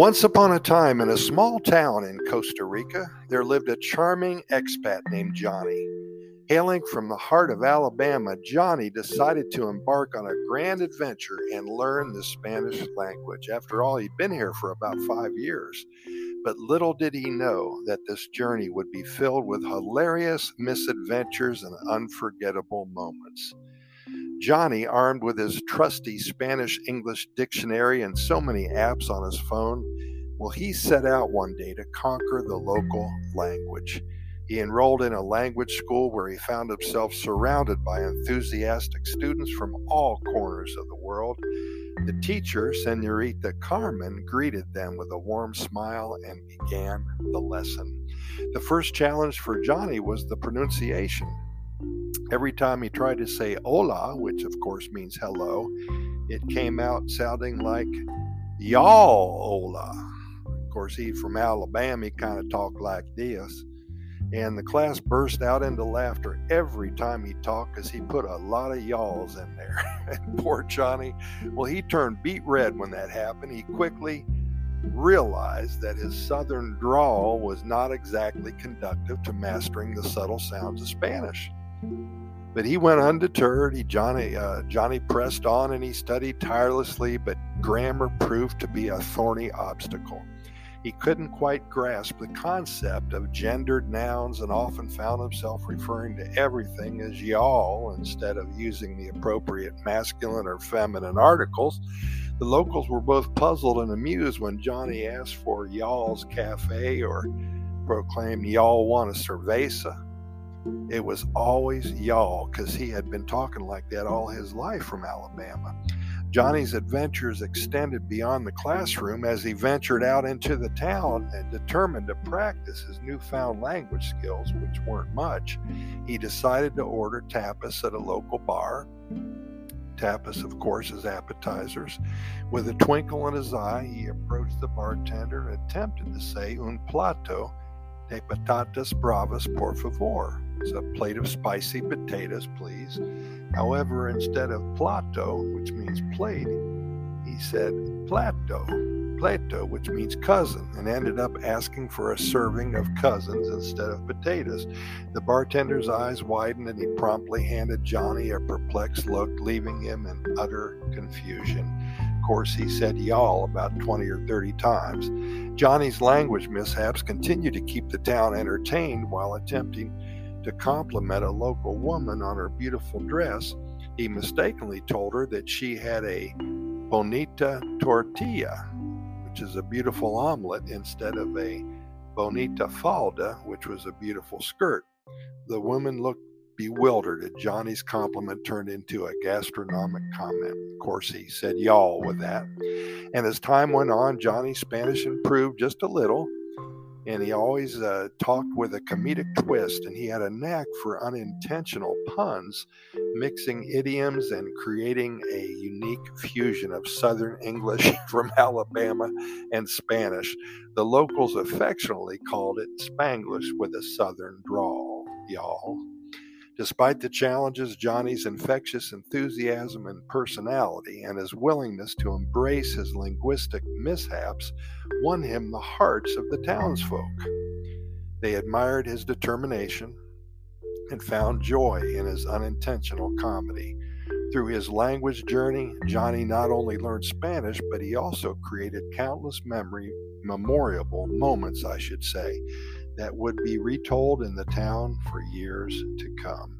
Once upon a time, in a small town in Costa Rica, there lived a charming expat named Johnny. Hailing from the heart of Alabama, Johnny decided to embark on a grand adventure and learn the Spanish language. After all, he'd been here for about five years. But little did he know that this journey would be filled with hilarious misadventures and unforgettable moments. Johnny, armed with his trusty Spanish English dictionary and so many apps on his phone, well, he set out one day to conquer the local language. He enrolled in a language school where he found himself surrounded by enthusiastic students from all corners of the world. The teacher, Senorita Carmen, greeted them with a warm smile and began the lesson. The first challenge for Johnny was the pronunciation. Every time he tried to say hola, which of course means hello, it came out sounding like y'all hola. Of course, he from Alabama, he kind of talked like this. And the class burst out into laughter every time he talked because he put a lot of y'alls in there. and poor Johnny, well, he turned beet red when that happened. He quickly realized that his southern drawl was not exactly conductive to mastering the subtle sounds of Spanish. But he went undeterred. He Johnny uh, Johnny pressed on and he studied tirelessly, but grammar proved to be a thorny obstacle. He couldn't quite grasp the concept of gendered nouns and often found himself referring to everything as y'all instead of using the appropriate masculine or feminine articles. The locals were both puzzled and amused when Johnny asked for y'all's cafe or proclaimed y'all want a cerveza. It was always y'all because he had been talking like that all his life from Alabama. Johnny's adventures extended beyond the classroom as he ventured out into the town and determined to practice his newfound language skills, which weren't much. He decided to order tapas at a local bar. Tapas, of course, is appetizers. With a twinkle in his eye, he approached the bartender and attempted to say un plato de patatas bravas, por favor. A plate of spicy potatoes, please. However, instead of plato, which means plate, he said plato, plato, which means cousin, and ended up asking for a serving of cousins instead of potatoes. The bartender's eyes widened and he promptly handed Johnny a perplexed look, leaving him in utter confusion. Of course, he said y'all about 20 or 30 times. Johnny's language mishaps continued to keep the town entertained while attempting to compliment a local woman on her beautiful dress, he mistakenly told her that she had a bonita tortilla, which is a beautiful omelet, instead of a bonita falda, which was a beautiful skirt. The woman looked bewildered as Johnny's compliment turned into a gastronomic comment. Of course, he said y'all with that. And as time went on, Johnny's Spanish improved just a little and he always uh, talked with a comedic twist, and he had a knack for unintentional puns, mixing idioms and creating a unique fusion of Southern English from Alabama and Spanish. The locals affectionately called it Spanglish with a Southern drawl, y'all. Despite the challenges, Johnny's infectious enthusiasm and personality and his willingness to embrace his linguistic mishaps won him the hearts of the townsfolk. They admired his determination and found joy in his unintentional comedy. Through his language journey, Johnny not only learned Spanish, but he also created countless memory, memorable moments, I should say, that would be retold in the town for years to come.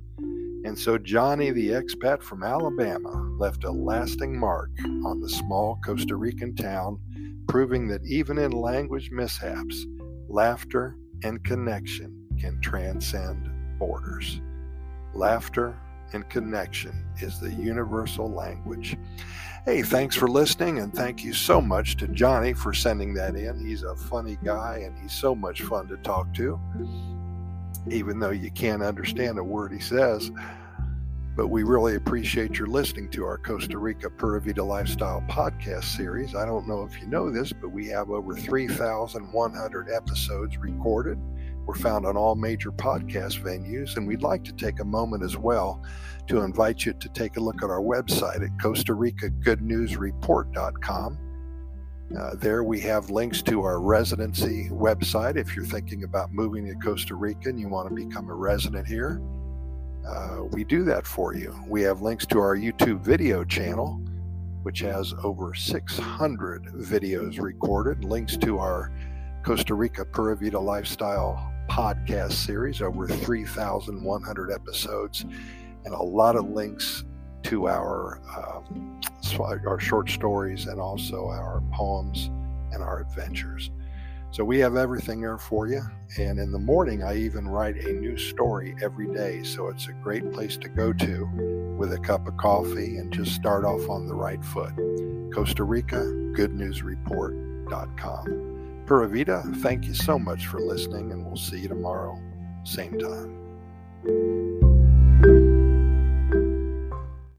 And so Johnny, the expat from Alabama, left a lasting mark on the small Costa Rican town, proving that even in language mishaps, laughter and connection can transcend borders. Laughter and connection is the universal language. Hey, thanks for listening, and thank you so much to Johnny for sending that in. He's a funny guy, and he's so much fun to talk to, even though you can't understand a word he says. But we really appreciate your listening to our Costa Rica Pura Vida Lifestyle podcast series. I don't know if you know this, but we have over 3,100 episodes recorded. We're found on all major podcast venues, and we'd like to take a moment as well to invite you to take a look at our website at Costa Rica Good News Report.com. Uh, there we have links to our residency website if you're thinking about moving to Costa Rica and you want to become a resident here. Uh, we do that for you. We have links to our YouTube video channel, which has over 600 videos recorded, links to our Costa Rica Pura Vida Lifestyle podcast series, over 3,100 episodes, and a lot of links to our um, our short stories and also our poems and our adventures. So we have everything there for you. And in the morning, I even write a new story every day. So it's a great place to go to with a cup of coffee and just start off on the right foot. Costa Rica, goodnewsreport.com. Pura Vida, thank you so much for listening, and we'll see you tomorrow, same time.